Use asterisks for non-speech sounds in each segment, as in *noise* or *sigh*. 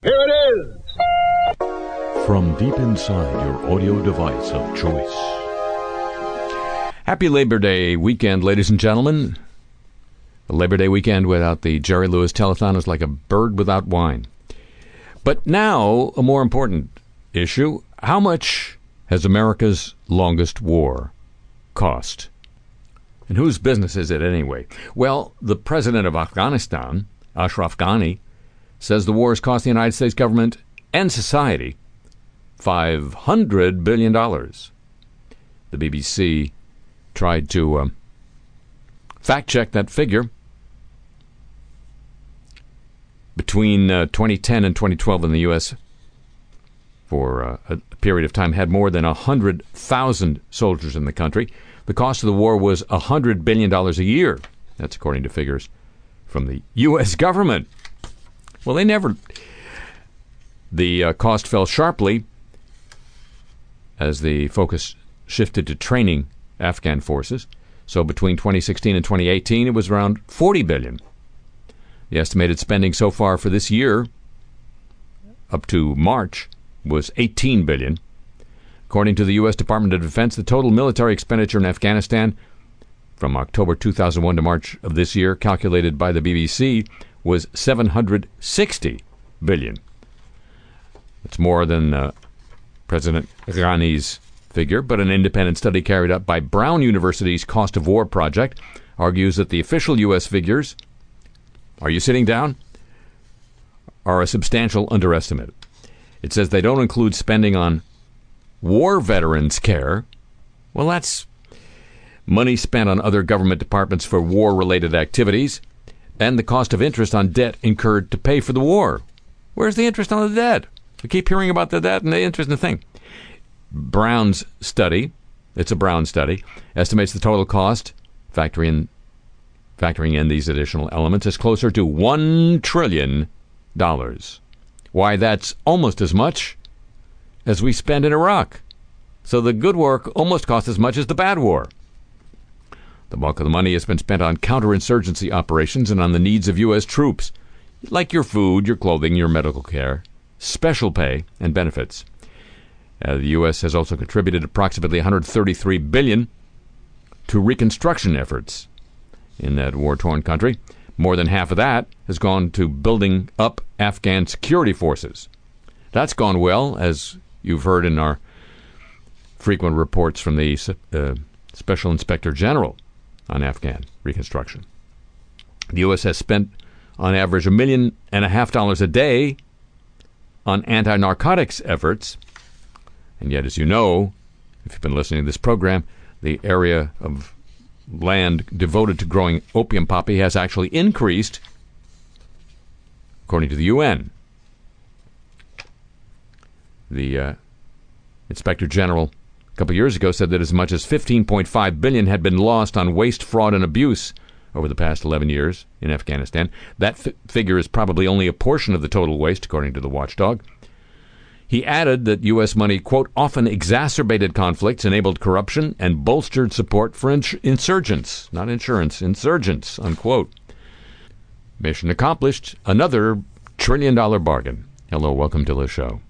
Here it is! From deep inside your audio device of choice. Happy Labor Day weekend, ladies and gentlemen. The Labor Day weekend without the Jerry Lewis telethon is like a bird without wine. But now, a more important issue how much has America's longest war cost? And whose business is it anyway? Well, the president of Afghanistan, Ashraf Ghani, says the war has cost the United States government and society $500 billion. The BBC tried to um, fact check that figure. Between uh, 2010 and 2012 in the U.S., for uh, a period of time, had more than 100,000 soldiers in the country. The cost of the war was $100 billion a year. That's according to figures from the U.S. government. Well, they never. The uh, cost fell sharply as the focus shifted to training Afghan forces. So between 2016 and 2018, it was around 40 billion. The estimated spending so far for this year, up to March, was 18 billion. According to the U.S. Department of Defense, the total military expenditure in Afghanistan from October 2001 to March of this year, calculated by the BBC, was 760 billion. It's more than uh, President Ghani's figure, but an independent study carried out by Brown University's Cost of War project argues that the official U.S. figures, are you sitting down? Are a substantial underestimate. It says they don't include spending on war veterans care. Well, that's money spent on other government departments for war related activities and the cost of interest on debt incurred to pay for the war. Where's the interest on the debt? We keep hearing about the debt and the interest in the thing. Brown's study, it's a Brown study, estimates the total cost, factoring in, factoring in these additional elements, is closer to $1 trillion. Why, that's almost as much as we spend in Iraq. So the good work almost costs as much as the bad war. The bulk of the money has been spent on counterinsurgency operations and on the needs of U.S. troops, like your food, your clothing, your medical care, special pay, and benefits. Uh, the U.S. has also contributed approximately 133 billion to reconstruction efforts in that war-torn country. More than half of that has gone to building up Afghan security forces. That's gone well, as you've heard in our frequent reports from the uh, Special Inspector General on Afghan reconstruction. The U.S. has spent, on average, a million and a half dollars a day on anti narcotics efforts. And yet, as you know, if you've been listening to this program, the area of land devoted to growing opium poppy has actually increased, according to the UN. The uh, Inspector General couple years ago said that as much as 15.5 billion had been lost on waste, fraud, and abuse over the past 11 years in Afghanistan. That f- figure is probably only a portion of the total waste, according to the watchdog. He added that U.S. money, quote, often exacerbated conflicts, enabled corruption, and bolstered support for ins- insurgents, not insurance, insurgents, unquote. Mission accomplished. Another trillion dollar bargain. Hello, welcome to the show.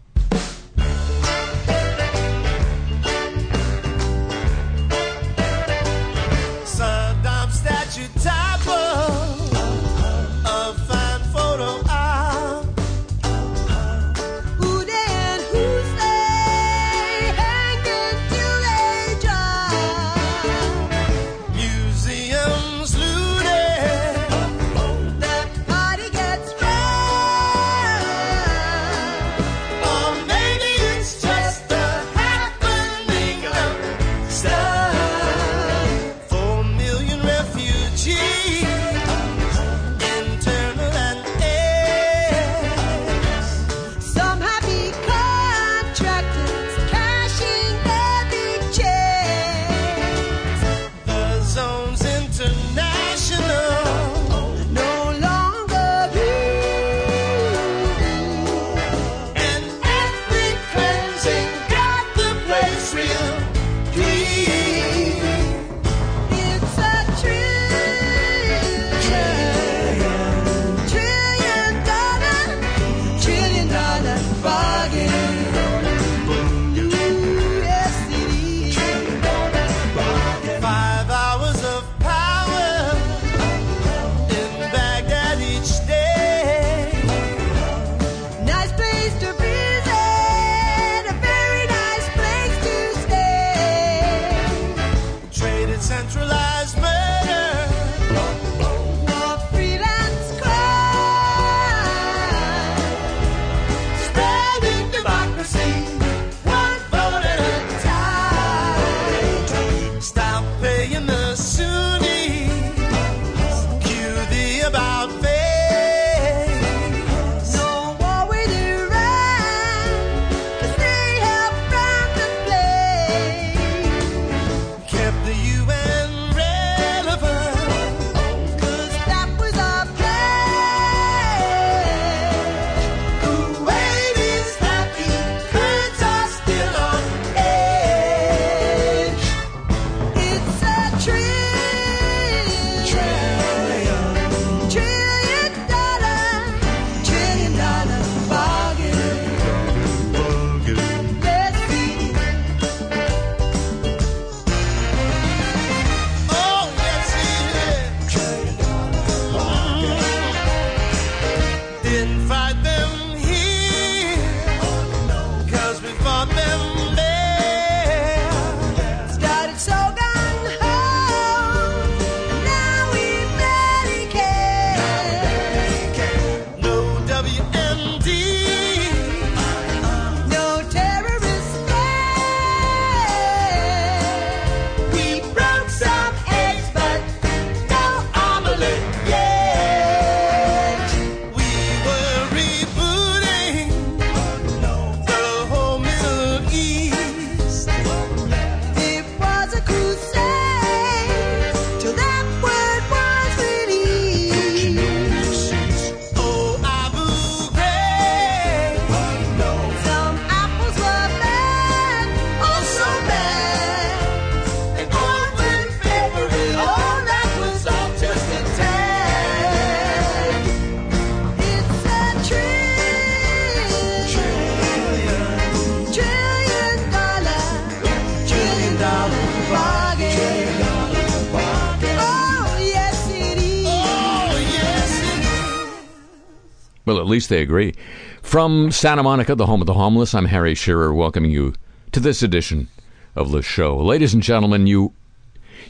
Least they agree. From Santa Monica, the home of the homeless, I'm Harry Shearer, welcoming you to this edition of the show. Ladies and gentlemen, you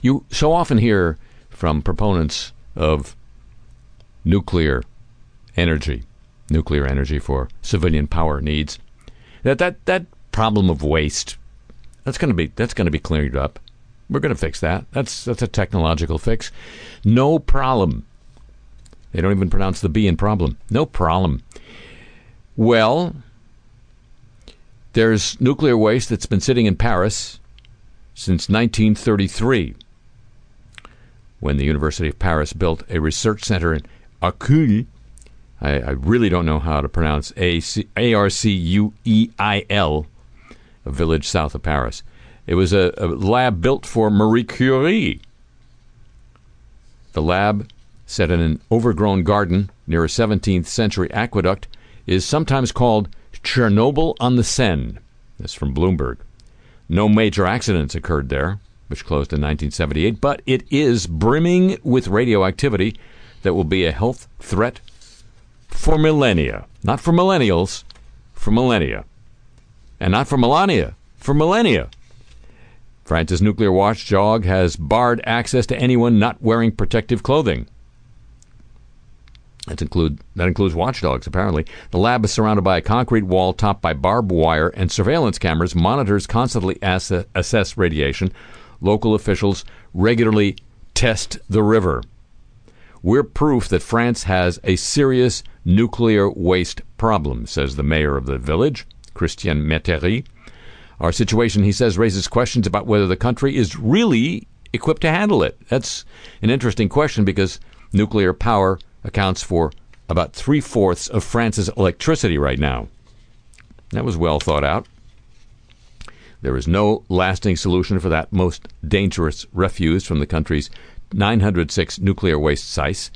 you so often hear from proponents of nuclear energy, nuclear energy for civilian power needs, that that, that problem of waste that's going to be that's going to be cleared up. We're going to fix that. That's that's a technological fix. No problem. They don't even pronounce the B in problem. No problem. Well, there's nuclear waste that's been sitting in Paris since 1933, when the University of Paris built a research center in Arcueil. I, I really don't know how to pronounce A R C U E I L, a village south of Paris. It was a, a lab built for Marie Curie. The lab set in an overgrown garden near a 17th century aqueduct, is sometimes called Chernobyl on the Seine. That's from Bloomberg. No major accidents occurred there, which closed in 1978, but it is brimming with radioactivity that will be a health threat for millennia. Not for millennials, for millennia. And not for Melania, for millennia. France's nuclear watchdog has barred access to anyone not wearing protective clothing. That include that includes watchdogs. Apparently, the lab is surrounded by a concrete wall topped by barbed wire and surveillance cameras. Monitors constantly ass- assess radiation. Local officials regularly test the river. We're proof that France has a serious nuclear waste problem, says the mayor of the village, Christian Metairie. Our situation, he says, raises questions about whether the country is really equipped to handle it. That's an interesting question because nuclear power accounts for about three fourths of France's electricity right now. That was well thought out. There is no lasting solution for that most dangerous refuse from the country's 906 nuclear waste sites,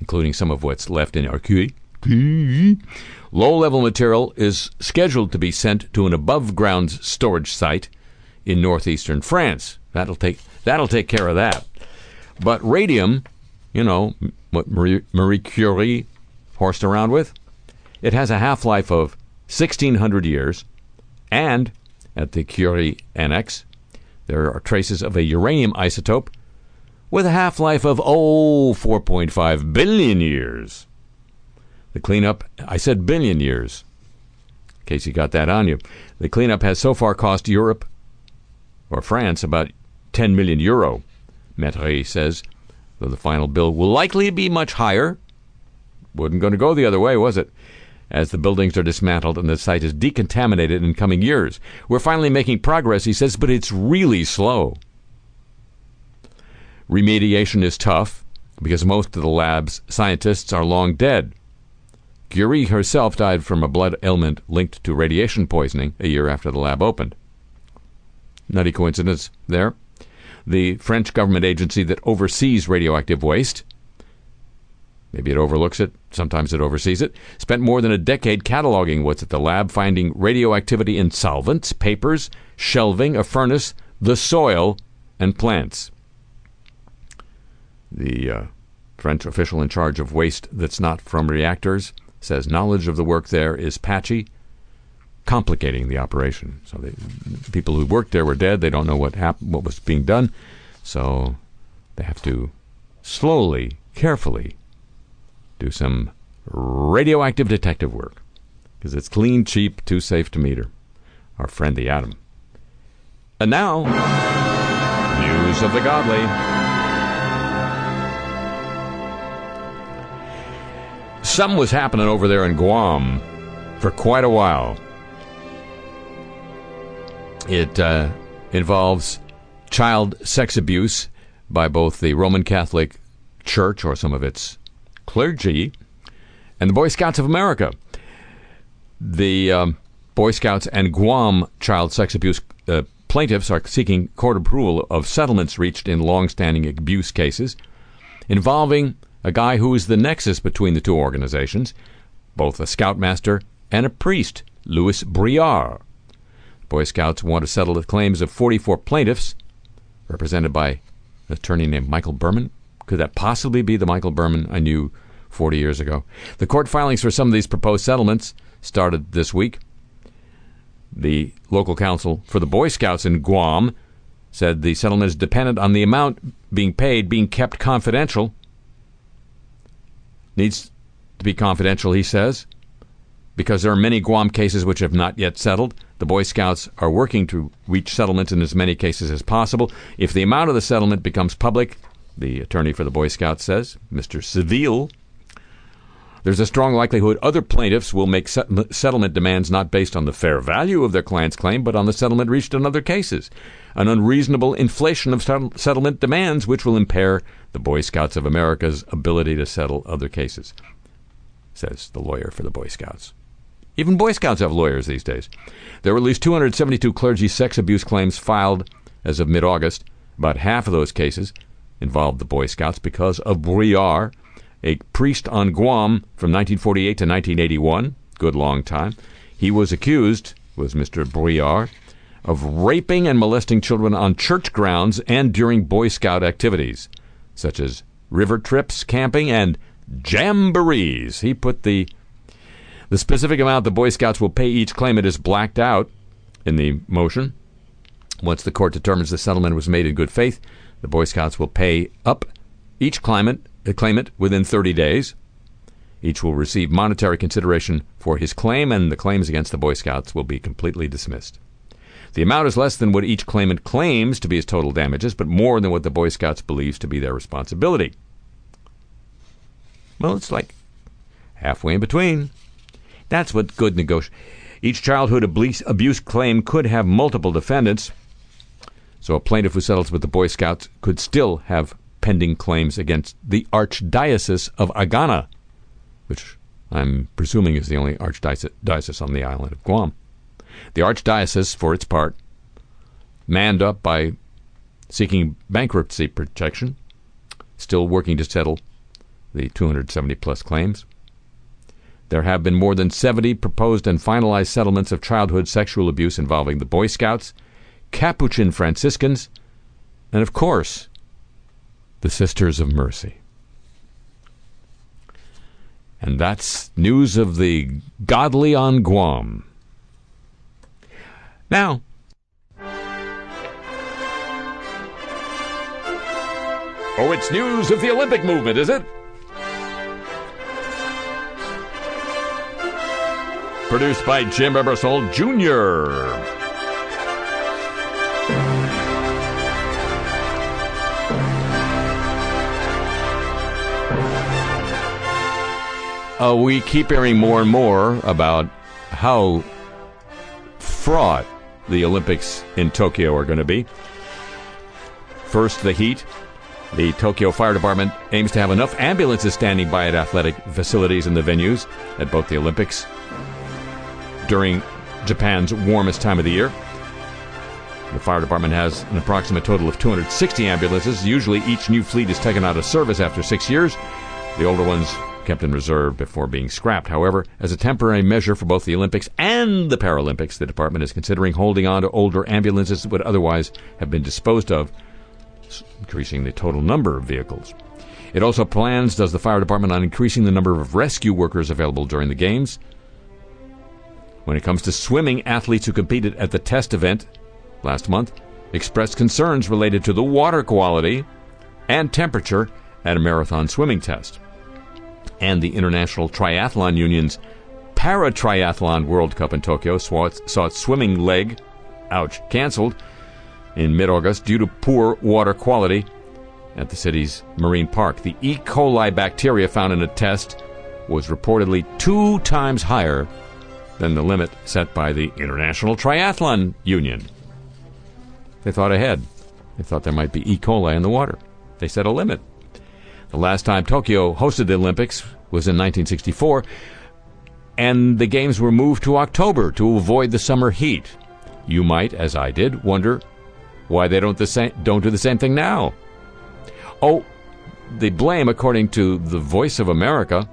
including some of what's left in Arcueil. Low level material is scheduled to be sent to an above ground storage site in northeastern France. That'll take that'll take care of that. But radium, you know, what Marie, Marie Curie horsed around with, it has a half life of 1600 years, and at the Curie Annex, there are traces of a uranium isotope with a half life of, oh, 4.5 billion years. The cleanup, I said billion years, in case you got that on you. The cleanup has so far cost Europe or France about 10 million euro, Metairie says, though the final bill will likely be much higher. Wasn't going to go the other way, was it? As the buildings are dismantled and the site is decontaminated in coming years. We're finally making progress, he says, but it's really slow. Remediation is tough because most of the lab's scientists are long dead. Curie herself died from a blood ailment linked to radiation poisoning a year after the lab opened. Nutty coincidence there. The French government agency that oversees radioactive waste, maybe it overlooks it, sometimes it oversees it, spent more than a decade cataloging what's at the lab, finding radioactivity in solvents, papers, shelving, a furnace, the soil, and plants. The uh, French official in charge of waste that's not from reactors says knowledge of the work there is patchy, complicating the operation. So the people who worked there were dead. They don't know what hap- what was being done, so they have to slowly, carefully do some radioactive detective work because it's clean, cheap, too safe to meter. Our friend the atom. And now, news of the godly. Something was happening over there in Guam for quite a while. It uh, involves child sex abuse by both the Roman Catholic Church or some of its clergy and the Boy Scouts of America. The um, Boy Scouts and Guam child sex abuse uh, plaintiffs are seeking court approval of settlements reached in long-standing abuse cases involving a guy who is the nexus between the two organizations, both a scoutmaster and a priest, Louis Brouillard. Boy Scouts want to settle the claims of 44 plaintiffs, represented by an attorney named Michael Berman. Could that possibly be the Michael Berman I knew 40 years ago. The court filings for some of these proposed settlements started this week. The local council for the Boy Scouts in Guam said the settlement is dependent on the amount being paid being kept confidential. Needs to be confidential, he says, because there are many Guam cases which have not yet settled. The Boy Scouts are working to reach settlements in as many cases as possible. If the amount of the settlement becomes public, the attorney for the Boy Scouts says, Mr. Seville, there's a strong likelihood other plaintiffs will make settlement demands not based on the fair value of their client's claim, but on the settlement reached in other cases. An unreasonable inflation of settlement demands, which will impair the Boy Scouts of America's ability to settle other cases, says the lawyer for the Boy Scouts. Even Boy Scouts have lawyers these days. There were at least 272 clergy sex abuse claims filed as of mid August. About half of those cases involved the Boy Scouts because of Brouillard, a priest on Guam from 1948 to 1981, good long time. He was accused, was Mr. Brouillard, of raping and molesting children on church grounds and during Boy Scout activities, such as river trips, camping, and jamborees. He put the the specific amount the Boy Scouts will pay each claimant is blacked out in the motion. Once the court determines the settlement was made in good faith, the Boy Scouts will pay up each claimant, claimant within 30 days. Each will receive monetary consideration for his claim, and the claims against the Boy Scouts will be completely dismissed. The amount is less than what each claimant claims to be his total damages, but more than what the Boy Scouts believes to be their responsibility. Well, it's like halfway in between. That's what good negotiation. Each childhood abuse claim could have multiple defendants, so a plaintiff who settles with the Boy Scouts could still have pending claims against the Archdiocese of Agana, which I'm presuming is the only archdiocese on the island of Guam. The Archdiocese, for its part, manned up by seeking bankruptcy protection, still working to settle the 270 plus claims. There have been more than 70 proposed and finalized settlements of childhood sexual abuse involving the Boy Scouts, Capuchin Franciscans, and of course, the Sisters of Mercy. And that's news of the godly on Guam. Now, Oh, it's news of the Olympic movement, is it? Produced by Jim Ebersol Jr. Uh, we keep hearing more and more about how fraught the Olympics in Tokyo are going to be. First, the heat. The Tokyo Fire Department aims to have enough ambulances standing by at athletic facilities and the venues at both the Olympics during Japan's warmest time of the year. The fire department has an approximate total of 260 ambulances. Usually, each new fleet is taken out of service after six years. The older ones kept in reserve before being scrapped. However, as a temporary measure for both the Olympics and the Paralympics, the department is considering holding on to older ambulances that would otherwise have been disposed of, increasing the total number of vehicles. It also plans, does the fire department, on increasing the number of rescue workers available during the games. When it comes to swimming, athletes who competed at the test event last month expressed concerns related to the water quality and temperature at a marathon swimming test. And the International Triathlon Union's Para Triathlon World Cup in Tokyo saw its, saw its swimming leg, ouch, canceled in mid August due to poor water quality at the city's marine park. The E. coli bacteria found in a test was reportedly two times higher than the limit set by the International Triathlon Union. They thought ahead. They thought there might be E. coli in the water. They set a limit. The last time Tokyo hosted the Olympics was in 1964, and the Games were moved to October to avoid the summer heat. You might, as I did, wonder why they don't, the same, don't do the same thing now. Oh, the blame, according to the Voice of America,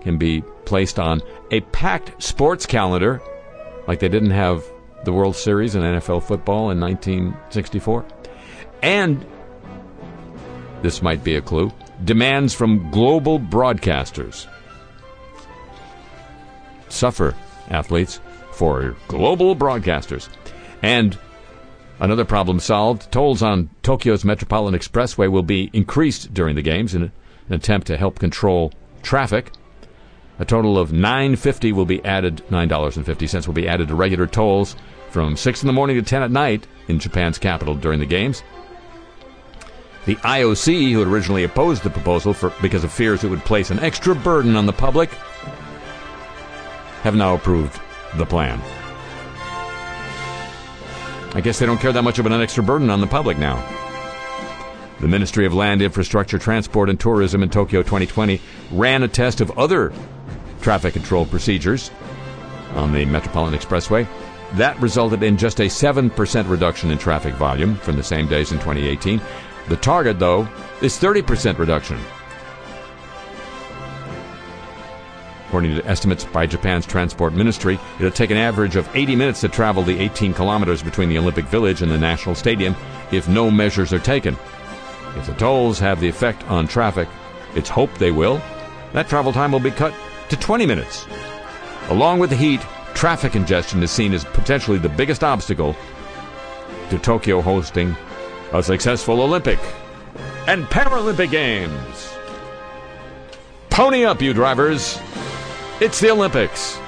can be placed on a packed sports calendar, like they didn't have the World Series and NFL football in 1964. And this might be a clue demands from global broadcasters. Suffer, athletes, for global broadcasters. And another problem solved tolls on Tokyo's Metropolitan Expressway will be increased during the games in an attempt to help control traffic. A total of 950 will be added, $9.50 will be added to regular tolls from 6 in the morning to 10 at night in Japan's capital during the games. The IOC, who had originally opposed the proposal for, because of fears it would place an extra burden on the public, have now approved the plan. I guess they don't care that much about an extra burden on the public now. The Ministry of Land, Infrastructure, Transport, and Tourism in Tokyo 2020 ran a test of other traffic control procedures on the Metropolitan Expressway. That resulted in just a 7% reduction in traffic volume from the same days in 2018. The target, though, is 30% reduction. According to estimates by Japan's Transport Ministry, it'll take an average of 80 minutes to travel the 18 kilometers between the Olympic Village and the National Stadium if no measures are taken. If the tolls have the effect on traffic, it's hoped they will, that travel time will be cut to 20 minutes. Along with the heat, traffic congestion is seen as potentially the biggest obstacle to Tokyo hosting a successful Olympic and Paralympic Games. Pony up, you drivers. It's the Olympics.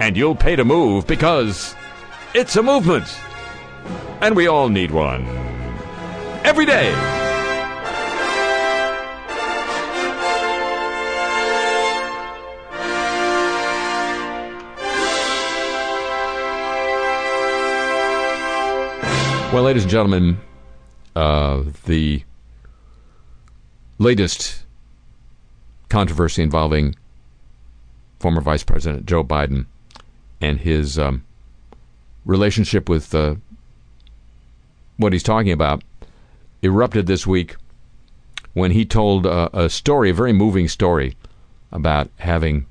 And you'll pay to move because it's a movement. And we all need one. Every day. Well, ladies and gentlemen, uh, the latest controversy involving former Vice President Joe Biden and his um, relationship with uh, what he's talking about erupted this week when he told uh, a story, a very moving story, about having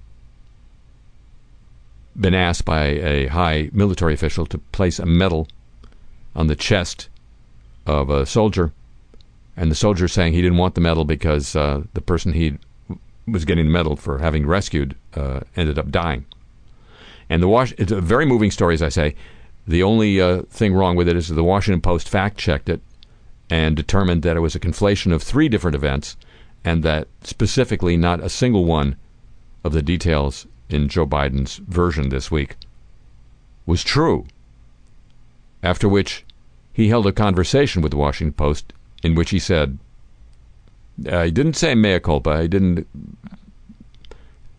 been asked by a high military official to place a medal on the chest of a soldier, and the soldier saying he didn't want the medal because uh, the person he was getting the medal for having rescued uh, ended up dying. And the Was- it's a very moving story, as I say. The only uh, thing wrong with it is that the Washington Post fact checked it and determined that it was a conflation of three different events, and that specifically not a single one of the details in Joe Biden's version this week was true. After which he held a conversation with the Washington Post in which he said, uh, he didn't say mea culpa. He didn't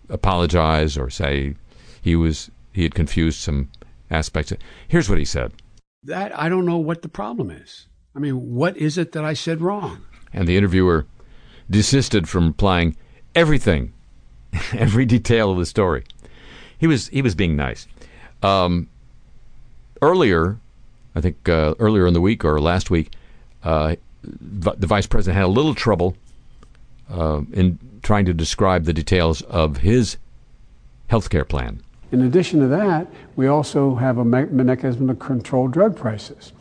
apologize or say he was he had confused some aspects. Here's what he said. That I don't know what the problem is. I mean, what is it that I said wrong? And the interviewer desisted from applying everything, *laughs* every detail of the story. He was he was being nice. Um, earlier, I think uh, earlier in the week or last week, uh, the vice president had a little trouble uh, in trying to describe the details of his health care plan. In addition to that, we also have a mechanism to control drug prices.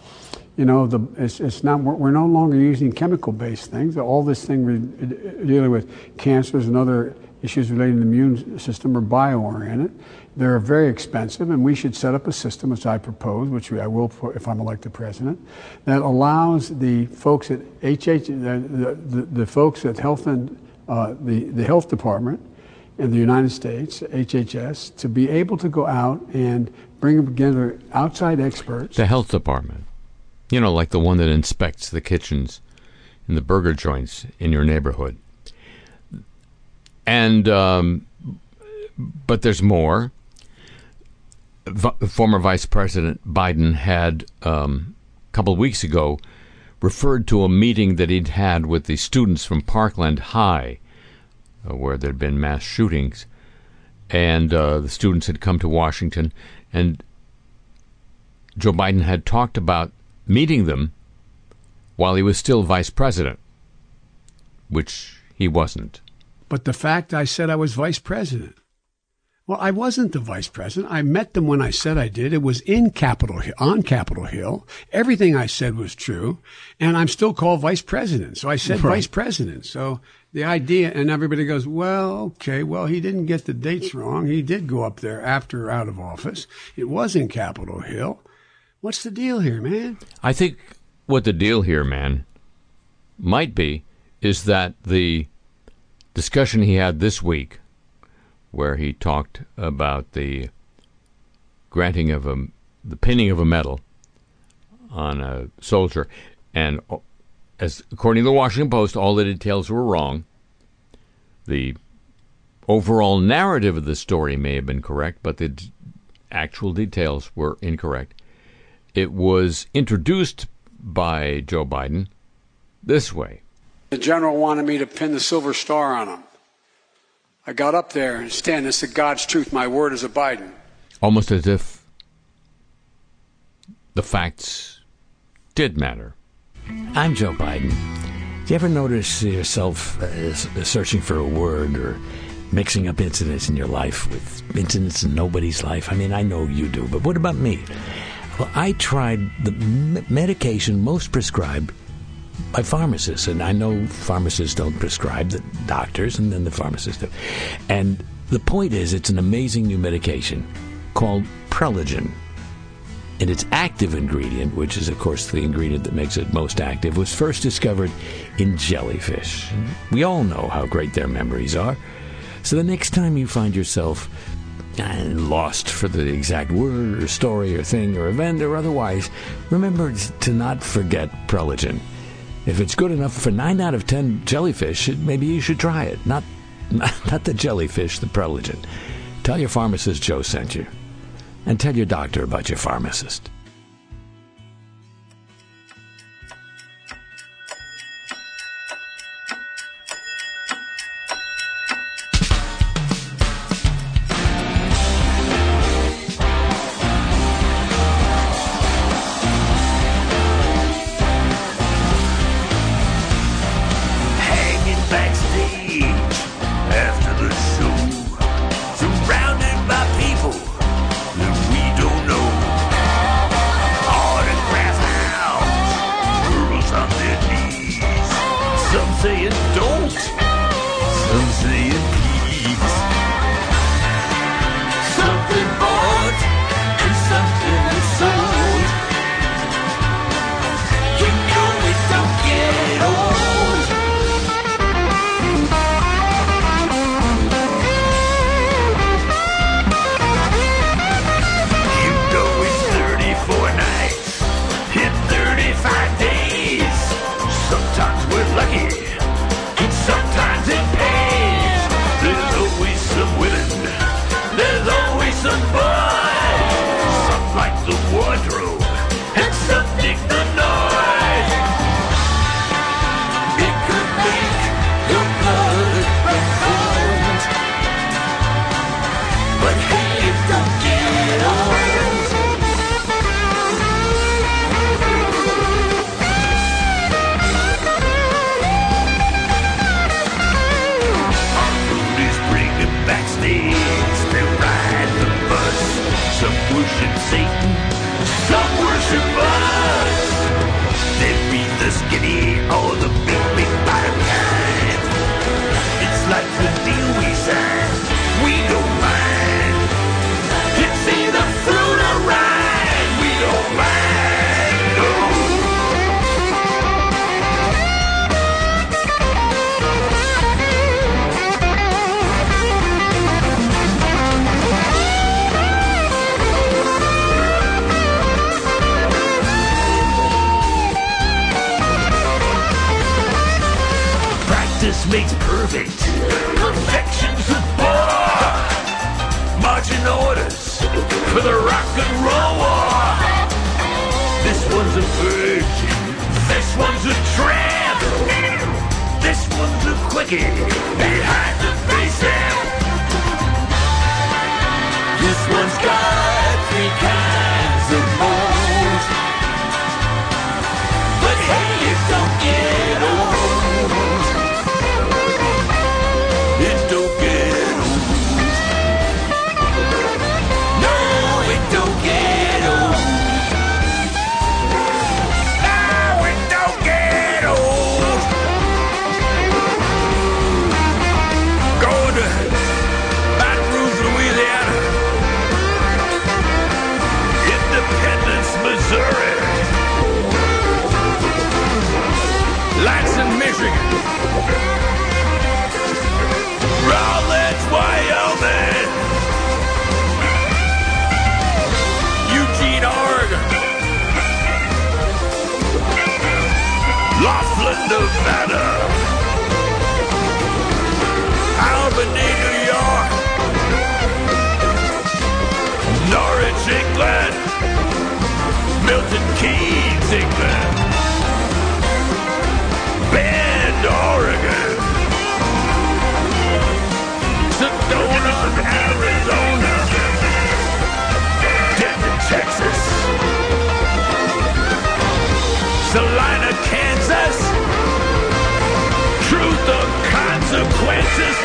You know, the, it's, it's not, we're, no longer using chemical based things. All this thing we're dealing with cancers and other issues related to the immune system are bio oriented. They're very expensive, and we should set up a system, which I propose, which I will if I'm elected president, that allows the folks at HH, the, the, the folks at Health and uh, the, the Health Department in the United States, HHS, to be able to go out and bring together outside experts. The Health Department, you know, like the one that inspects the kitchens and the burger joints in your neighborhood. And, um, but there's more v- former Vice President Biden had um, a couple of weeks ago referred to a meeting that he'd had with the students from Parkland High, uh, where there'd been mass shootings, and uh, the students had come to Washington, and Joe Biden had talked about meeting them while he was still vice president, which he wasn't. But the fact I said I was vice president, Well, I wasn't the vice president. I met them when I said I did. It was in Capitol Hill, on Capitol Hill. Everything I said was true, and I'm still called vice president. So I said right. vice president. So the idea, and everybody goes, well, okay, well, he didn't get the dates wrong. He did go up there after out of office. It was in Capitol Hill. What's the deal here, man? I think what the deal here, man, might be is that the discussion he had this week where he talked about the granting of a the pinning of a medal on a soldier, and as according to the Washington Post, all the details were wrong. The overall narrative of the story may have been correct, but the d- actual details were incorrect. It was introduced by Joe Biden this way. The general wanted me to pin the silver star on him. I got up there and stand and said, God's truth, my word is abiding. Almost as if the facts did matter. I'm Joe Biden. Do you ever notice yourself uh, searching for a word or mixing up incidents in your life with incidents in nobody's life? I mean, I know you do, but what about me? Well, I tried the medication most prescribed by pharmacists, and I know pharmacists don't prescribe, the doctors and then the pharmacists do. And the point is, it's an amazing new medication called Preligen. And its active ingredient, which is, of course, the ingredient that makes it most active, was first discovered in jellyfish. We all know how great their memories are. So the next time you find yourself uh, lost for the exact word or story or thing or event or otherwise, remember to not forget Preligen. If it's good enough for nine out of ten jellyfish, maybe you should try it. Not, *laughs* not the jellyfish, the Preligen. Tell your pharmacist Joe sent you. And tell your doctor about your pharmacist.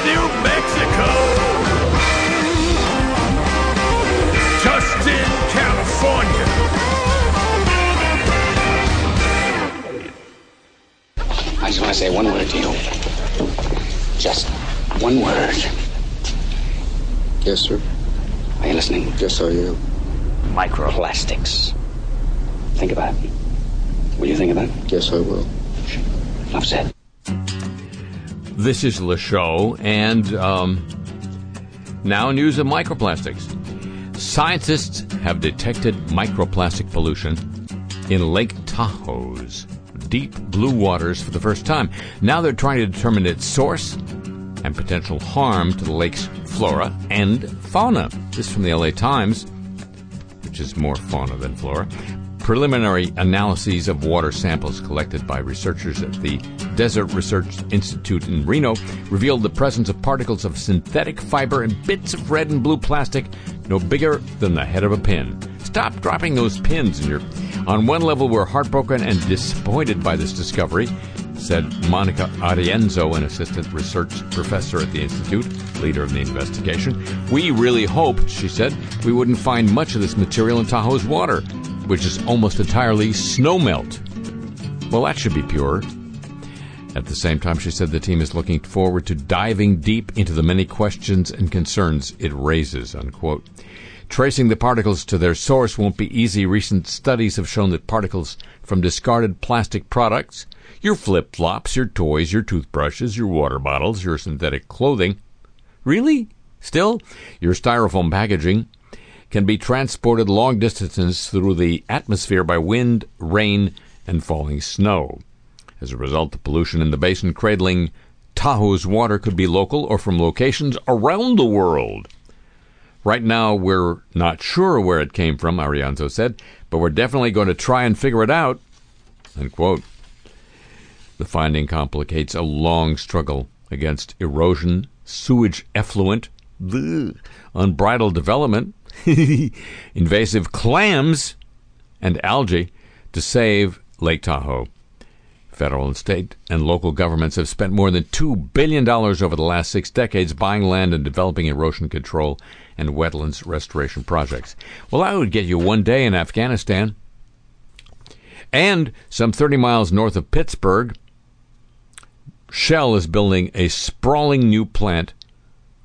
New Mexico. Tustin, California. I just want to say one word to you. Just one word. Yes, sir. Are you listening? Yes, I am. Microplastics. Think about it. Will you think about it? Yes, I will. Enough said. This is Le Show, and um, now news of microplastics. Scientists have detected microplastic pollution in Lake Tahoe's deep blue waters for the first time. Now they're trying to determine its source and potential harm to the lake's flora and fauna. This from the LA Times, which is more fauna than flora. Preliminary analyses of water samples collected by researchers at the Desert Research Institute in Reno revealed the presence of particles of synthetic fiber and bits of red and blue plastic no bigger than the head of a pin. Stop dropping those pins in your. On one level, we're heartbroken and disappointed by this discovery, said Monica Arienzo, an assistant research professor at the Institute, leader of the investigation. We really hoped, she said, we wouldn't find much of this material in Tahoe's water, which is almost entirely snowmelt. Well, that should be pure. At the same time, she said the team is looking forward to diving deep into the many questions and concerns it raises, unquote. Tracing the particles to their source won't be easy. Recent studies have shown that particles from discarded plastic products, your flip flops, your toys, your toothbrushes, your water bottles, your synthetic clothing, really? Still? Your styrofoam packaging can be transported long distances through the atmosphere by wind, rain, and falling snow. As a result, the pollution in the basin cradling Tahoe's water could be local or from locations around the world. Right now, we're not sure where it came from, Arienzo said, but we're definitely going to try and figure it out. The finding complicates a long struggle against erosion, sewage effluent, bleh, unbridled development, *laughs* invasive clams, and algae to save Lake Tahoe. Federal and state and local governments have spent more than $2 billion over the last six decades buying land and developing erosion control and wetlands restoration projects. Well, that would get you one day in Afghanistan. And some 30 miles north of Pittsburgh, Shell is building a sprawling new plant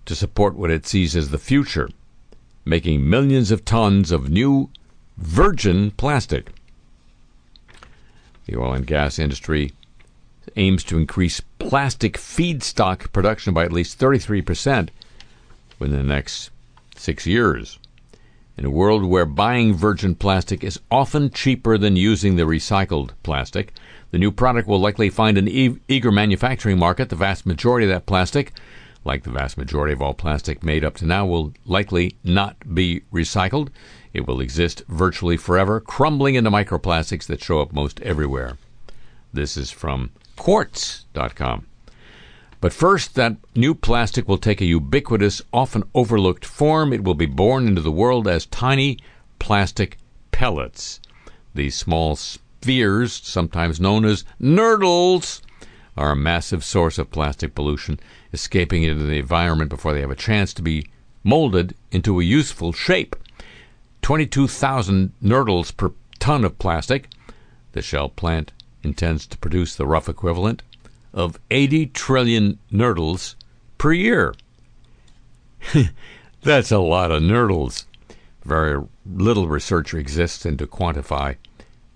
to support what it sees as the future, making millions of tons of new virgin plastic. The oil and gas industry aims to increase plastic feedstock production by at least 33% within the next six years. In a world where buying virgin plastic is often cheaper than using the recycled plastic, the new product will likely find an e- eager manufacturing market. The vast majority of that plastic, like the vast majority of all plastic made up to now, will likely not be recycled. It will exist virtually forever, crumbling into microplastics that show up most everywhere. This is from quartz.com. But first, that new plastic will take a ubiquitous, often overlooked form. It will be born into the world as tiny plastic pellets. These small spheres, sometimes known as nurdles, are a massive source of plastic pollution, escaping into the environment before they have a chance to be molded into a useful shape. 22,000 nurdles per ton of plastic. The Shell plant intends to produce the rough equivalent of 80 trillion nurdles per year. *laughs* That's a lot of nurdles. Very little research exists into quantify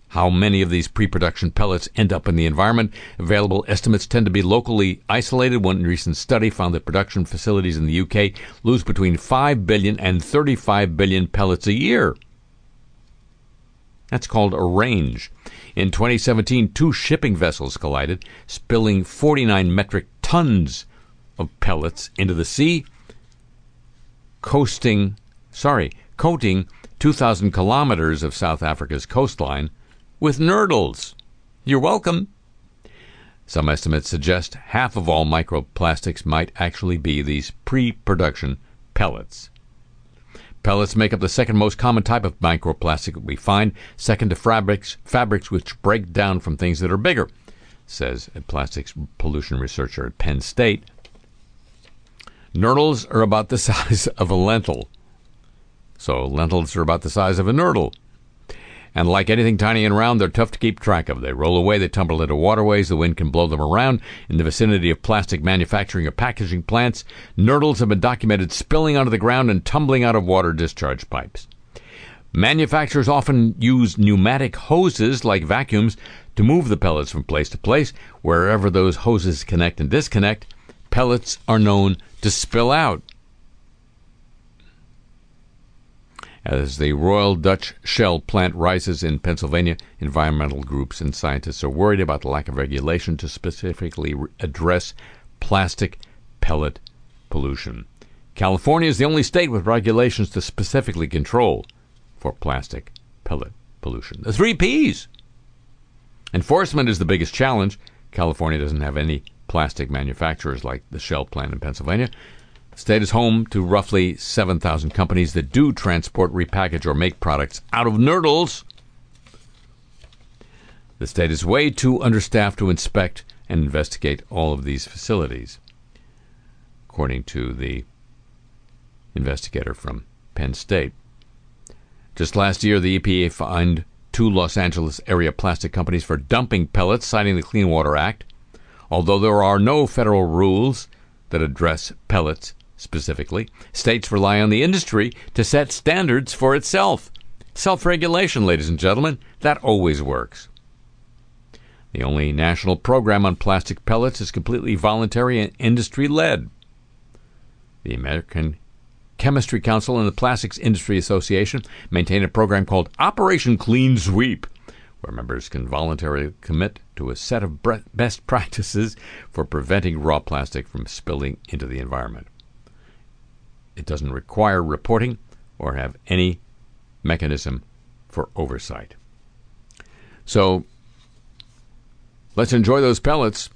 how many of these pre-production pellets end up in the environment. Available estimates tend to be locally isolated. One recent study found that production facilities in the UK lose between 5 billion and 35 billion pellets a year. That's called a range. In 2017, two shipping vessels collided, spilling 49 metric tons of pellets into the sea, coasting, sorry, coating 2,000 kilometers of South Africa's coastline with nurdles. You're welcome. Some estimates suggest half of all microplastics might actually be these pre production pellets. Pellets make up the second most common type of microplastic we find, second to fabrics, fabrics which break down from things that are bigger, says a plastics pollution researcher at Penn State. Nurdles are about the *laughs* size of a lentil. So lentils are about the size of a nurdle. And like anything tiny and round, they're tough to keep track of. They roll away, they tumble into waterways, the wind can blow them around. In the vicinity of plastic manufacturing or packaging plants, nurdles have been documented spilling onto the ground and tumbling out of water discharge pipes. Manufacturers often use pneumatic hoses like vacuums to move the pellets from place to place. Wherever those hoses connect and disconnect, pellets are known to spill out. As the Royal Dutch Shell plant rises in Pennsylvania, environmental groups and scientists are worried about the lack of regulation to specifically address plastic pellet pollution. California is the only state with regulations to specifically control for plastic pellet pollution. The three P's. Enforcement is the biggest challenge. California doesn't have any plastic manufacturers like the Shell plant in Pennsylvania. State is home to roughly 7,000 companies that do transport, repackage, or make products out of nurdles. The state is way too understaffed to inspect and investigate all of these facilities, according to the investigator from Penn State. Just last year, the EPA fined two Los Angeles area plastic companies for dumping pellets, citing the Clean Water Act. Although there are no federal rules that address pellets specifically, states rely on the industry to set standards for itself. Self regulation, ladies and gentlemen, that always works. The only national program on plastic pellets is completely voluntary and industry led. The American Chemistry Council and the Plastics Industry Association maintain a program called Operation Clean Sweep, where members can voluntarily commit to a set of best *laughs* practices for preventing raw plastic from spilling into the environment. It doesn't require reporting or have any mechanism for oversight. So let's enjoy those pellets.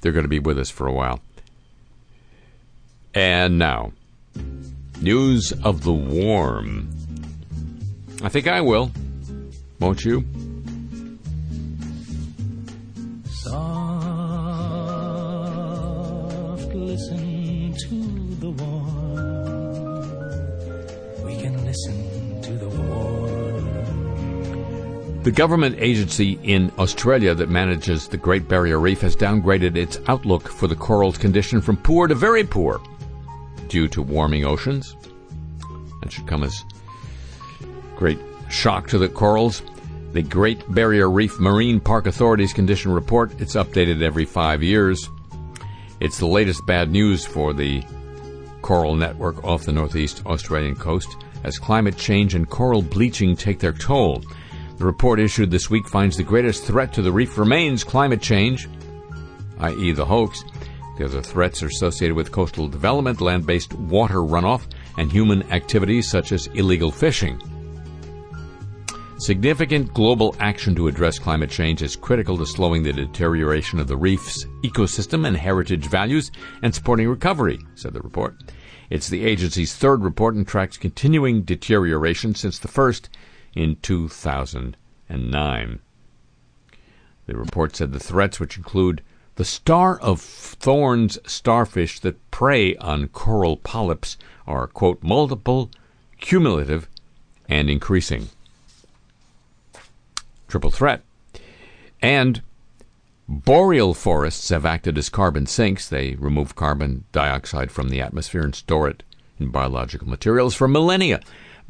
They're going to be with us for a while. And now, news of the warm. I think I will. Won't you? The government agency in Australia that manages the Great Barrier Reef has downgraded its outlook for the coral's condition from poor to very poor due to warming oceans. That should come as great shock to the corals. The Great Barrier Reef Marine Park Authority's condition report, it's updated every five years. It's the latest bad news for the coral network off the northeast Australian coast as climate change and coral bleaching take their toll. The report issued this week finds the greatest threat to the reef remains climate change, i.e., the hoax. The other threats are associated with coastal development, land based water runoff, and human activities such as illegal fishing. Significant global action to address climate change is critical to slowing the deterioration of the reef's ecosystem and heritage values and supporting recovery, said the report. It's the agency's third report and tracks continuing deterioration since the first in 2009. The report said the threats, which include the star of thorns starfish that prey on coral polyps, are, quote, multiple, cumulative, and increasing. Triple threat. And Boreal forests have acted as carbon sinks. They remove carbon dioxide from the atmosphere and store it in biological materials for millennia.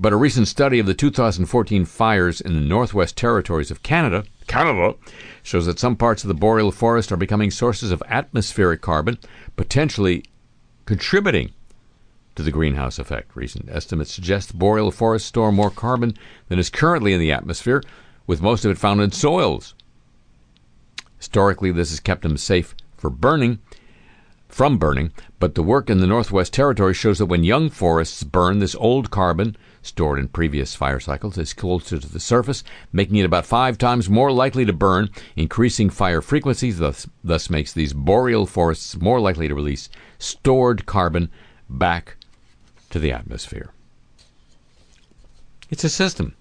But a recent study of the 2014 fires in the Northwest Territories of Canada, Canada, shows that some parts of the boreal forest are becoming sources of atmospheric carbon, potentially contributing to the greenhouse effect. Recent estimates suggest boreal forests store more carbon than is currently in the atmosphere, with most of it found in soils. Historically, this has kept them safe for burning, from burning, but the work in the Northwest Territory shows that when young forests burn, this old carbon stored in previous fire cycles is closer to the surface, making it about five times more likely to burn, increasing fire frequencies, thus, thus makes these boreal forests more likely to release stored carbon back to the atmosphere. It's a system,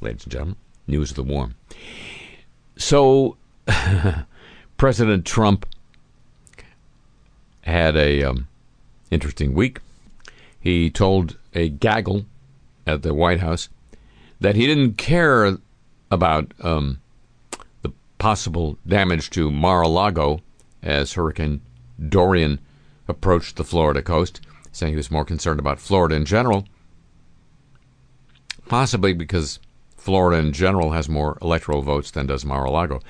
ladies and gentlemen. News of the warm. So *laughs* President Trump had a um, interesting week. He told a gaggle at the White House that he didn't care about um, the possible damage to Mar-a-Lago as Hurricane Dorian approached the Florida coast, saying he was more concerned about Florida in general, possibly because Florida in general has more electoral votes than does Mar-a-Lago.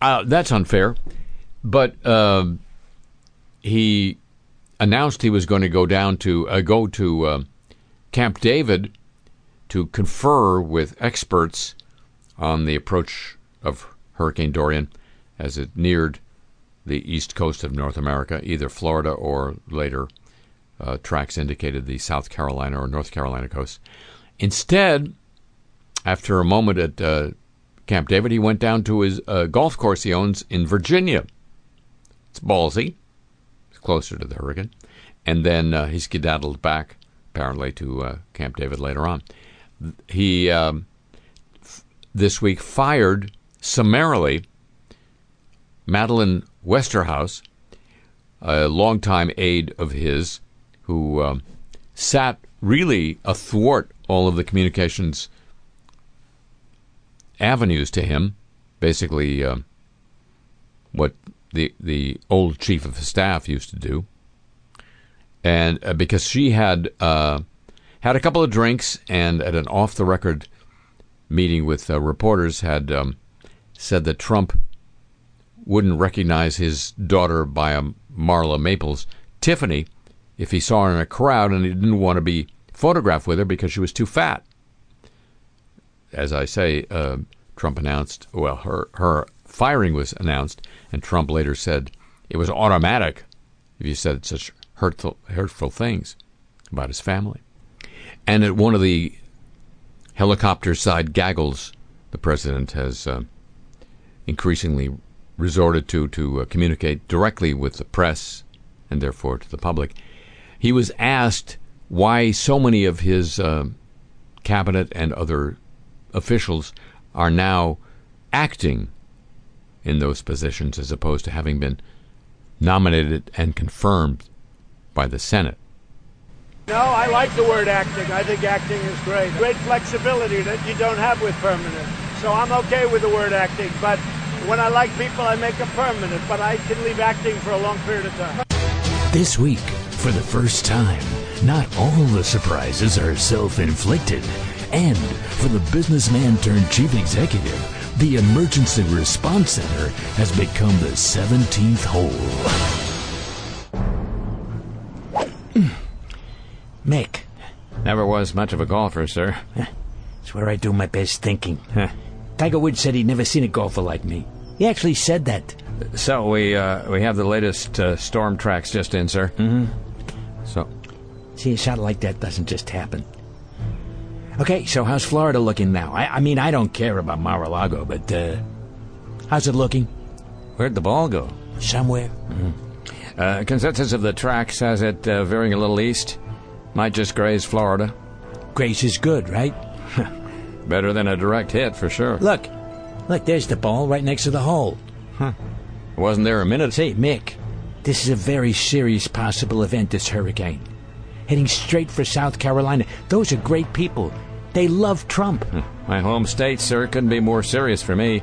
Uh, that's unfair, but uh, he announced he was going to go down to uh, go to uh, Camp David to confer with experts on the approach of Hurricane Dorian as it neared the east coast of North America, either Florida or later uh, tracks indicated the South Carolina or North Carolina coast. Instead, after a moment at uh, Camp David, he went down to his uh, golf course he owns in Virginia. It's ballsy. It's closer to the hurricane. And then uh, he skedaddled back, apparently, to uh, Camp David later on. He, um, f- this week, fired summarily Madeleine Westerhout, a longtime aide of his, who um, sat really athwart all of the communications avenues to him, basically uh, what the the old chief of staff used to do, and uh, because she had uh, had a couple of drinks and at an off the record meeting with uh, reporters had um, said that Trump wouldn't recognize his daughter by a Marla Maples, Tiffany, if he saw her in a crowd and he didn't want to be photographed with her because she was too fat. As I say, uh, Trump announced, well, her, her firing was announced, and Trump later said it was automatic if you said such hurtful, hurtful things about his family. And at one of the helicopter side gaggles the president has uh, increasingly resorted to to uh, communicate directly with the press and therefore to the public. He was asked why so many of his uh, cabinet and other officials are now acting in those positions as opposed to having been nominated and confirmed by the Senate. No, I like the word acting. I think acting is great. Great flexibility that you don't have with permanent. So I'm okay with the word acting, but when I like people, I make them permanent, but I can leave acting for a long period of time. This week, for the first time, not all the surprises are self inflicted. And for the businessman turned chief executive, the Emergency Response Center has become the 17th hole. Mick, Never was much of a golfer, sir. it's where I do my best thinking. Tiger Woods said he'd never seen a golfer like me. He actually said that. So we uh, we have the latest uh, storm tracks just in, sir. Mm-hmm. So See, a shot like that doesn't just happen. Okay, so how's Florida looking now? I, I mean, I don't care about Mar-a-Lago, but uh, how's it looking? where'd the ball go? Somewhere. Uh, consensus of the tracks has it uh, veering a little east. Might just graze Florida. Grace is good, right? *laughs* Better than a direct hit for sure. Look, look, there's the ball right next to the hole. Huh. Wasn't there a minute? Say, Mick, this is a very serious possible event, this hurricane. Heading straight for South Carolina. Those are great people. They love Trump. My home state, sir, couldn't be more serious for me.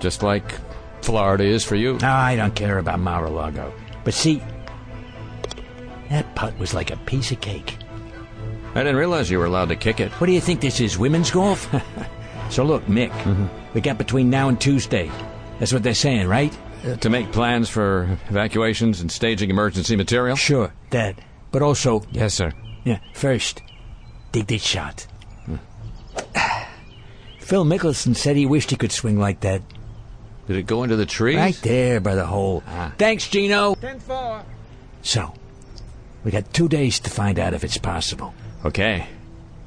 Just like Florida is for you. No, I don't care about Mar-a-Lago. But see, that putt was like a piece of cake. I didn't realize you were allowed to kick it. What do you think this is, women's golf? *laughs* so look, Mick, we got between now and Tuesday. That's what they're saying, right? Uh, to make plans for evacuations and staging emergency material? Sure, that. But also, Yes, sir. yeah, first, dig this shot. *sighs* Phil Mickelson said he wished he could swing like that. Did it go into the trees? Right there by the hole. Thanks, Gino. 10 4. So, we got two days to find out if it's possible. Okay.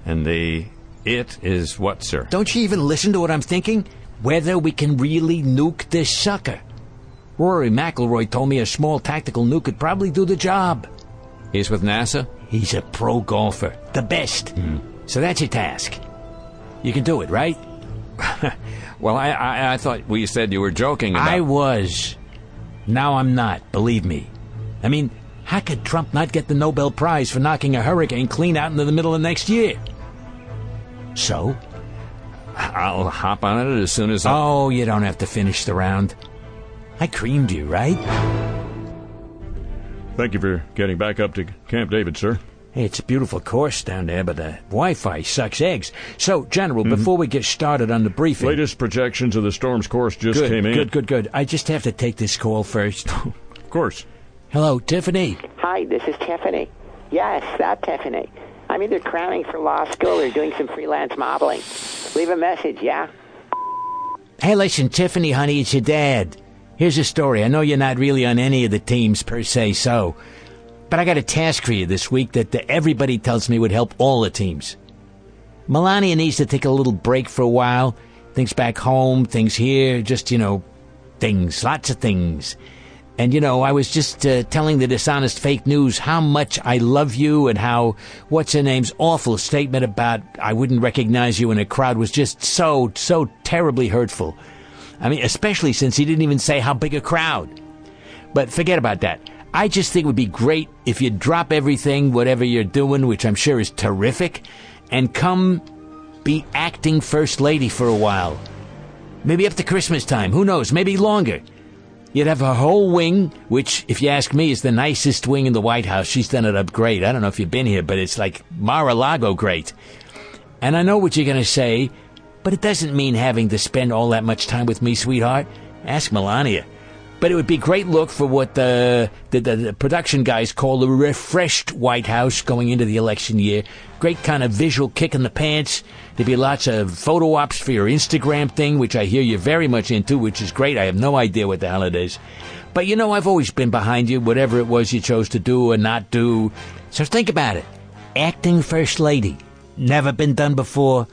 And the it is what, sir? Don't you even listen to what I'm thinking? Whether we can really nuke this sucker. Rory McIlroy told me a small tactical nuke could probably do the job. He's with NASA? He's a pro golfer, the best. Hmm. So that's your task. You can do it, right? *laughs* Well, I, I, I thought we said you were joking about. I was. Now I'm not, believe me. I mean, how could Trump not get the Nobel Prize for knocking a hurricane clean out into the middle of next year? So, I'll hop on it as soon as I. Oh, you don't have to finish the round. I creamed you, right? Thank you for getting back up to Camp David, sir. Hey, it's a beautiful course down there, but the Wi-Fi sucks eggs. So, General, mm-hmm. before we get started on the briefing, Latest projections of the storm's course just good, came in. good, good, good. I just have to take this call first. Of course. Hello, Tiffany. Hi, this is Tiffany. Yes, that Tiffany. I'm either crowning for law school or doing some freelance modeling. Leave a message, yeah? Hey, listen, Tiffany, honey, it's your dad. Here's a story. I know you're not really on any of the teams per se, so, but I got a task for you this week that uh, everybody tells me would help all the teams. Melania needs to take a little break for a while. Things back home, things here, just, you know, things, lots of things. And, you know, I was just uh, telling the dishonest fake news how much I love you and how what's her name's awful statement about I wouldn't recognize you in a crowd was just so, so terribly hurtful. I mean, especially since he didn't even say how big a crowd. But forget about that. I just think it would be great if you drop everything, whatever you're doing, which I'm sure is terrific, and come be acting First Lady for a while. Maybe up to Christmas time. Who knows? Maybe longer. You'd have a whole wing, which, if you ask me, is the nicest wing in the White House. She's done it up great. I don't know if you've been here, but it's like Mar-a-Lago great. And I know what you're going to say, but it doesn't mean having to spend all that much time with me, sweetheart. Ask Melania. But it would be great look for what the, the, the, the production guys call a refreshed White House going into the election year. Great kind of visual kick in the pants. There'd be lots of photo ops for your Instagram thing, which I hear you're very much into, which is great. I have no idea what the hell it is. But you know, I've always been behind you, whatever it was you chose to do or not do. So think about it. Acting First Lady. Never been done before.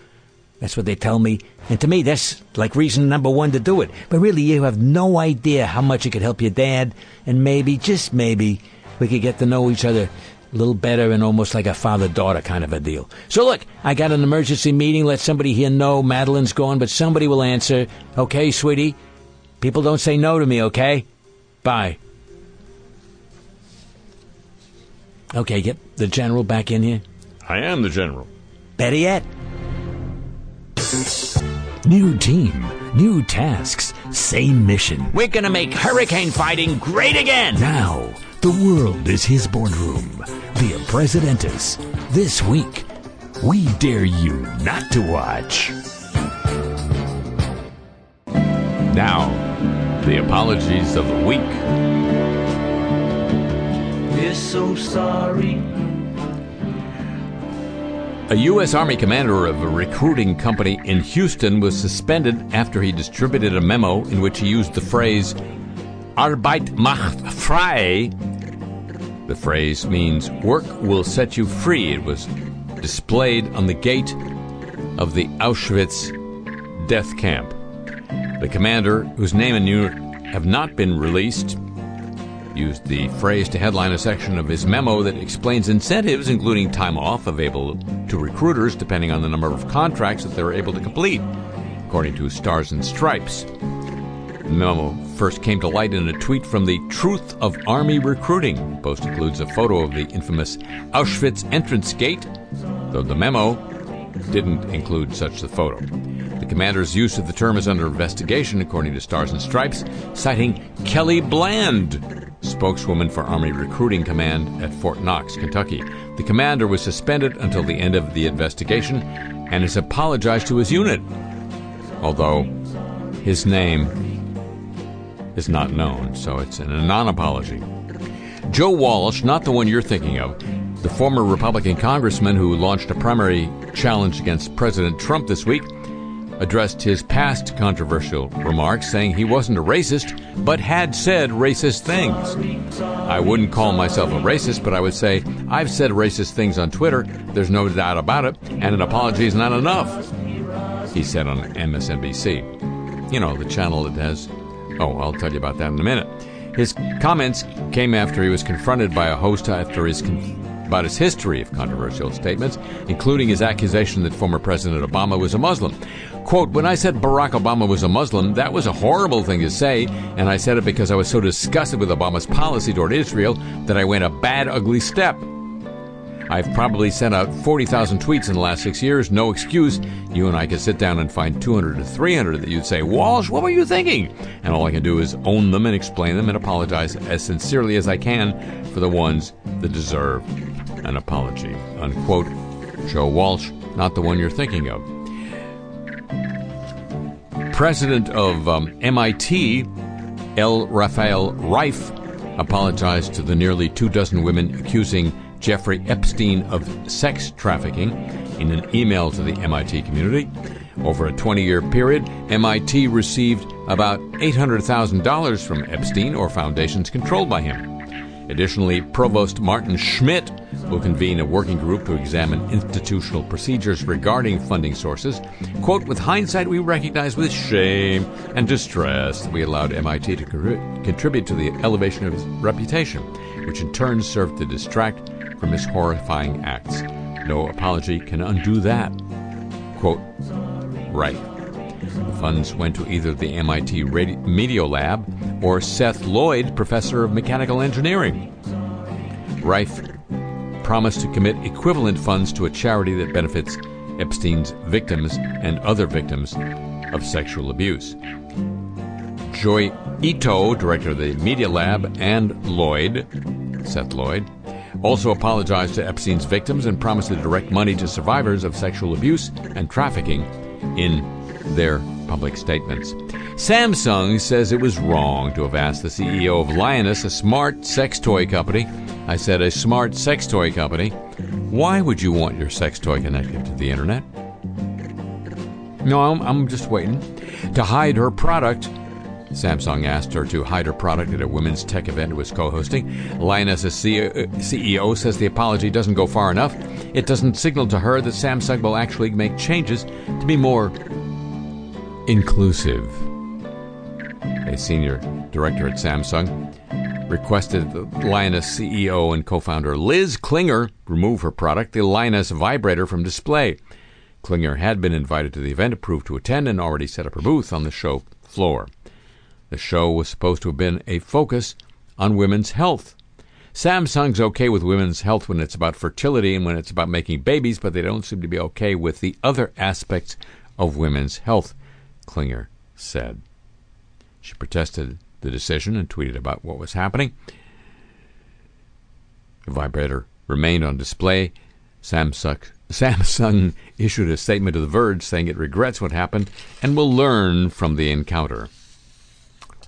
That's what they tell me. And to me, that's like reason number one to do it. But really, you have no idea how much it could help your dad. And maybe, just maybe, we could get to know each other a little better and almost like a father daughter kind of a deal. So look, I got an emergency meeting. Let somebody here know Madeleine's gone, but somebody will answer. Okay, sweetie? People don't say no to me, okay? Bye. Okay, get the general back in here. I am the general. Better yet. New team, new tasks, same mission. We're gonna make hurricane fighting great again! Now, the world is his boardroom. Via Presidentis. This week, we dare you not to watch. Now, the apologies of the week. We're so sorry. A U.S. Army commander of a recruiting company in Houston was suspended after he distributed a memo in which he used the phrase Arbeit macht frei. The phrase means work will set you free. It was displayed on the gate of the Auschwitz death camp. The commander, whose name and unit have not been released, used the phrase to headline a section of his memo that explains incentives, including time off available to recruiters depending on the number of contracts that they're able to complete, according to Stars and Stripes. The memo first came to light in a tweet from the Truth of Army Recruiting. The post includes a photo of the infamous Auschwitz entrance gate, though the memo didn't include such the photo. The commander's use of the term is under investigation, according to Stars and Stripes, citing Kelli Bland, spokeswoman for Army Recruiting Command at Fort Knox, Kentucky. The commander was suspended until the end of the investigation and has apologized to his unit, although his name is not known, so it's a non apology. Joe Walsh, not the one you're thinking of, the former Republican congressman who launched a primary challenge against President Trump this week, addressed his past controversial remarks, saying he wasn't a racist, but had said racist things. I wouldn't call myself a racist, but I would say I've said racist things on Twitter. There's no doubt about it, and an apology is not enough, he said on MSNBC. You know, the channel that has. Oh, I'll tell you about that in a minute. His comments came after he was confronted by a host after his con- about his history of controversial statements, including his accusation that former President Obama was a Muslim. Quote, when I said Barack Obama was a Muslim, that was a horrible thing to say, and I said it because I was so disgusted with Obama's policy toward Israel that I went a bad, ugly step. I've probably sent out 40,000 tweets in the last six years. No excuse. You and I could sit down and find 200 to 300 that you'd say, Walsh, what were you thinking? And all I can do is own them and explain them and apologize as sincerely as I can for the ones that deserve an apology. Unquote. Joe Walsh, not the one you're thinking of. President of um, MIT, L. Raphael Reif, apologized to the nearly two dozen women accusing Jeffrey Epstein of sex trafficking in an email to the MIT community. Over a 20 year period, MIT received about $800,000 from Epstein or foundations controlled by him. Additionally, Provost Martin Schmidt will convene a working group to examine institutional procedures regarding funding sources. Quote, with hindsight, we recognize with shame and distress that we allowed MIT to contribute to the elevation of his reputation, which in turn served to distract from his horrifying acts. No apology can undo that. Quote, right. The funds went to either the MIT Media Lab or Seth Lloyd, professor of mechanical engineering. Reif promised to commit equivalent funds to a charity that benefits Epstein's victims and other victims of sexual abuse. Joi Ito, director of the Media Lab, and Lloyd, Seth Lloyd, also apologized to Epstein's victims and promised to direct money to survivors of sexual abuse and trafficking in their public statements. Samsung says it was wrong to have asked the CEO of Lioness, a smart sex toy company. I said, a smart sex toy company. Why would you want your sex toy connected to the internet? No, I'm, I'm just waiting. To hide her product, Samsung asked her to hide her product at a women's tech event it was co hosting. Lioness's CEO says the apology doesn't go far enough. It doesn't signal to her that Samsung will actually make changes to be more inclusive. A senior director at Samsung requested the Lioness CEO and co founder Liz Klinger remove her product, the Lioness vibrator, from display. Klinger had been invited to the event, approved to attend, and already set up her booth on the show floor. The show was supposed to have been a focus on women's health. Samsung's okay with women's health when it's about fertility and when it's about making babies, but they don't seem to be okay with the other aspects of women's health, Klinger said. She protested the decision and tweeted about what was happening. The vibrator remained on display. Samsung, Samsung issued a statement to The Verge saying it regrets what happened and will learn from the encounter.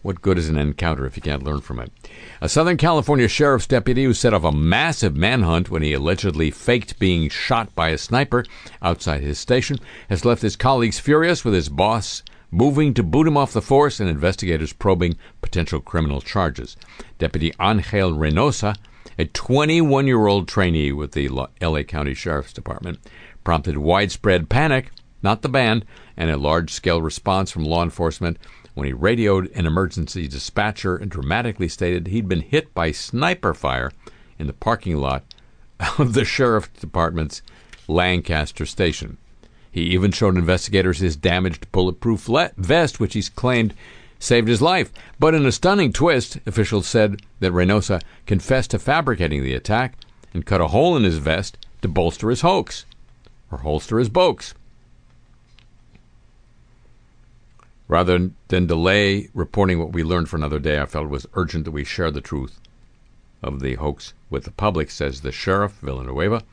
What good is an encounter if you can't learn from it? A Southern California sheriff's deputy who set off a massive manhunt when he allegedly faked being shot by a sniper outside his station has left his colleagues furious with his boss moving to boot him off the force and investigators probing potential criminal charges. Deputy Angel Reynosa, a 21 year old trainee with the LA County Sheriff's Department, prompted widespread panic, not the band, and a large scale response from law enforcement when he radioed an emergency dispatcher and dramatically stated he'd been hit by sniper fire in the parking lot of the sheriff's department's Lancaster station. He even showed investigators his damaged bulletproof le- vest, which he's claimed saved his life. But in a stunning twist, officials said that Reynosa confessed to fabricating the attack and cut a hole in his vest to bolster his hoax, or holster his boaks. Rather than delay reporting what we learned for another day, I felt it was urgent that we share the truth of the hoax with the public, says the sheriff, Villanueva.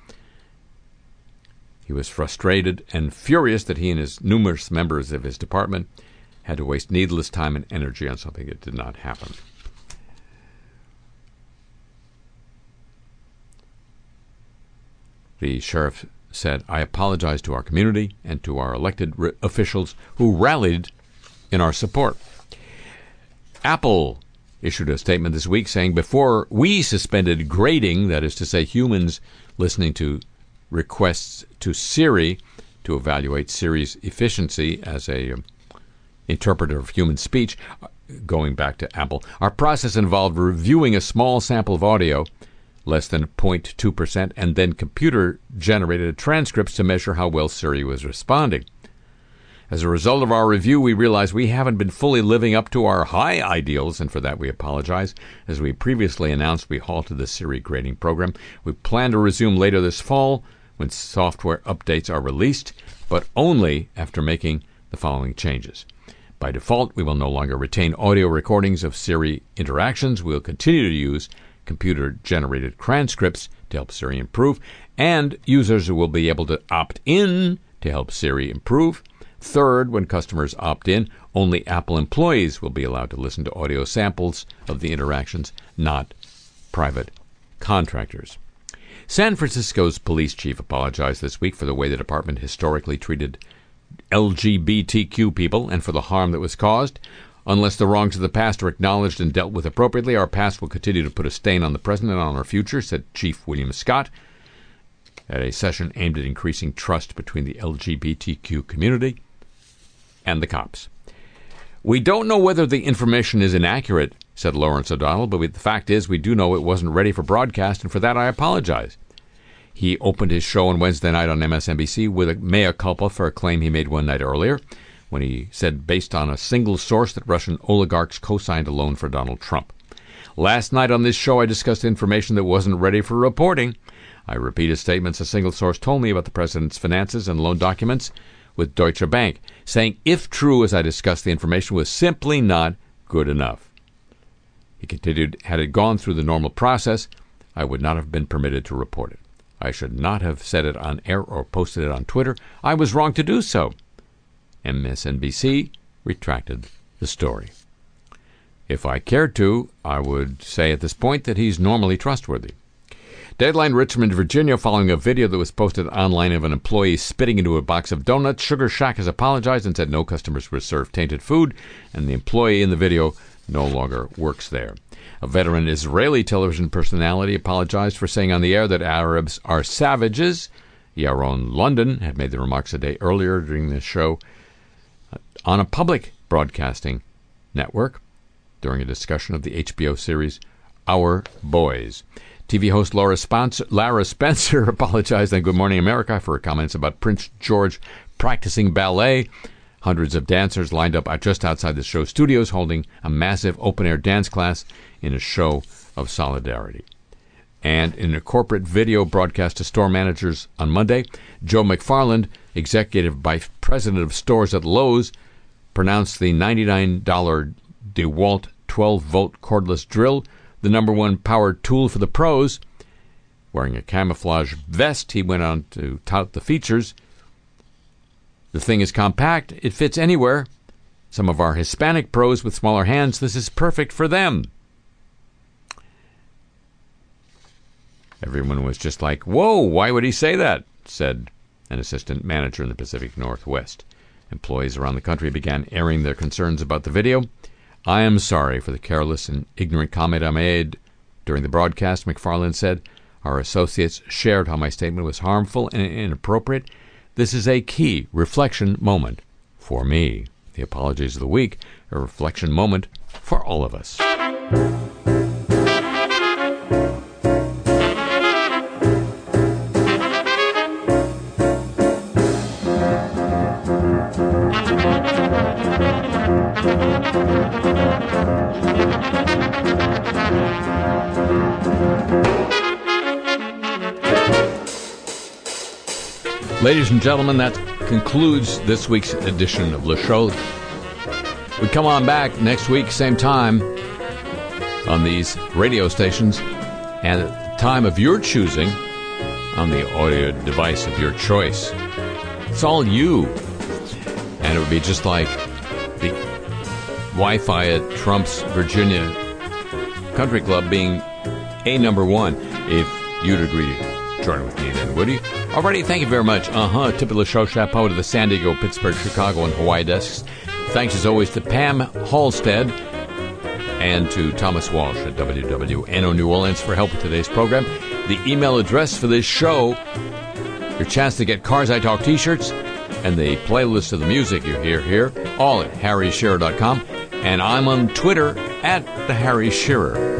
He was frustrated and furious that he and his numerous members of his department had to waste needless time and energy on something that did not happen. The sheriff said, I apologize to our community and to our elected officials who rallied in our support. Apple issued a statement this week saying before we suspended grading, that is to say, humans listening to requests to Siri to evaluate Siri's efficiency as a um, interpreter of human speech, uh, going back to Apple. Our process involved reviewing a small sample of audio, less than 0.2%, and then computer generated transcripts to measure how well Siri was responding. As a result of our review, we realize we haven't been fully living up to our high ideals, and for that we apologize. As we previously announced, we halted the Siri grading program. We plan to resume later this fall when software updates are released, but only after making the following changes. By default, we will no longer retain audio recordings of Siri interactions. We'll continue to use computer generated transcripts to help Siri improve, and users will be able to opt in to help Siri improve. Third, when customers opt in, only Apple employees will be allowed to listen to audio samples of the interactions, not private contractors. San Francisco's police chief apologized this week for the way the department historically treated LGBTQ people and for the harm that was caused. Unless the wrongs of the past are acknowledged and dealt with appropriately, our past will continue to put a stain on the present and on our future, said Chief William Scott at a session aimed at increasing trust between the LGBTQ community and the cops. We don't know whether the information is inaccurate, said Lawrence O'Donnell, but we, the fact is we do know it wasn't ready for broadcast, and for that I apologize. He opened his show on Wednesday night on MSNBC with a mea culpa for a claim he made one night earlier when he said, based on a single source, that Russian oligarchs co signed a loan for Donald Trump. Last night on this show, I discussed information that wasn't ready for reporting. I repeated statements a single source told me about the president's finances and loan documents with Deutsche Bank, saying, if true as I discussed, the information was simply not good enough. He continued, had it gone through the normal process, I would not have been permitted to report it. I should not have said it on air or posted it on Twitter. I was wrong to do so. MSNBC retracted the story. If I cared to, I would say at this point that he's normally trustworthy. Deadline Richmond, Virginia, following a video that was posted online of an employee spitting into a box of donuts. Sugar Shack has apologized and said no customers were served tainted food, and the employee in the video no longer works there. A veteran Israeli television personality apologized for saying on the air that Arabs are savages. Yaron London had made the remarks a day earlier during the show on a public broadcasting network during a discussion of the HBO series Our Boys. TV host Laura Lara Spencer *laughs* apologized on Good Morning America for her comments about Prince George practicing ballet. Hundreds of dancers lined up just outside the show studios holding a massive open air dance class in a show of solidarity. And in a corporate video broadcast to store managers on Monday, Joe McFarland, executive vice president of stores at Lowe's, pronounced the $99 DeWalt 12 volt cordless drill the number one power tool for the pros. Wearing a camouflage vest, he went on to tout the features. The thing is compact, it fits anywhere. Some of our Hispanic pros with smaller hands, this is perfect for them. Everyone was just like, Whoa, why would he say that? said an assistant manager in the Pacific Northwest. Employees around the country began airing their concerns about the video. I am sorry for the careless and ignorant comment I made during the broadcast, McFarland said. Our associates shared how my statement was harmful and inappropriate. This is a key reflection moment for me. The apologies of the week, a reflection moment for all of us. Ladies and gentlemen, that concludes this week's edition of Le Show. We come on back next week, same time, on these radio stations, and at the time of your choosing, on the audio device of your choice. It's all you. And it would be just like the Wi Fi at Trump's Virginia Country Club being a number one, if you'd agree to join with me then, would you? Alrighty, thank you very much. Uh huh. Tip of the show, chapeau to the San Diego, Pittsburgh, Chicago, and Hawaii desks. Thanks as always to Pam Halstead and to Thomas Walsh at WWNO New Orleans for help with today's program. The email address for this show, your chance to get Cars I Talk t shirts, and the playlist of the music you hear here, all at harryshearer.com. And I'm on Twitter at the Harry Shearer.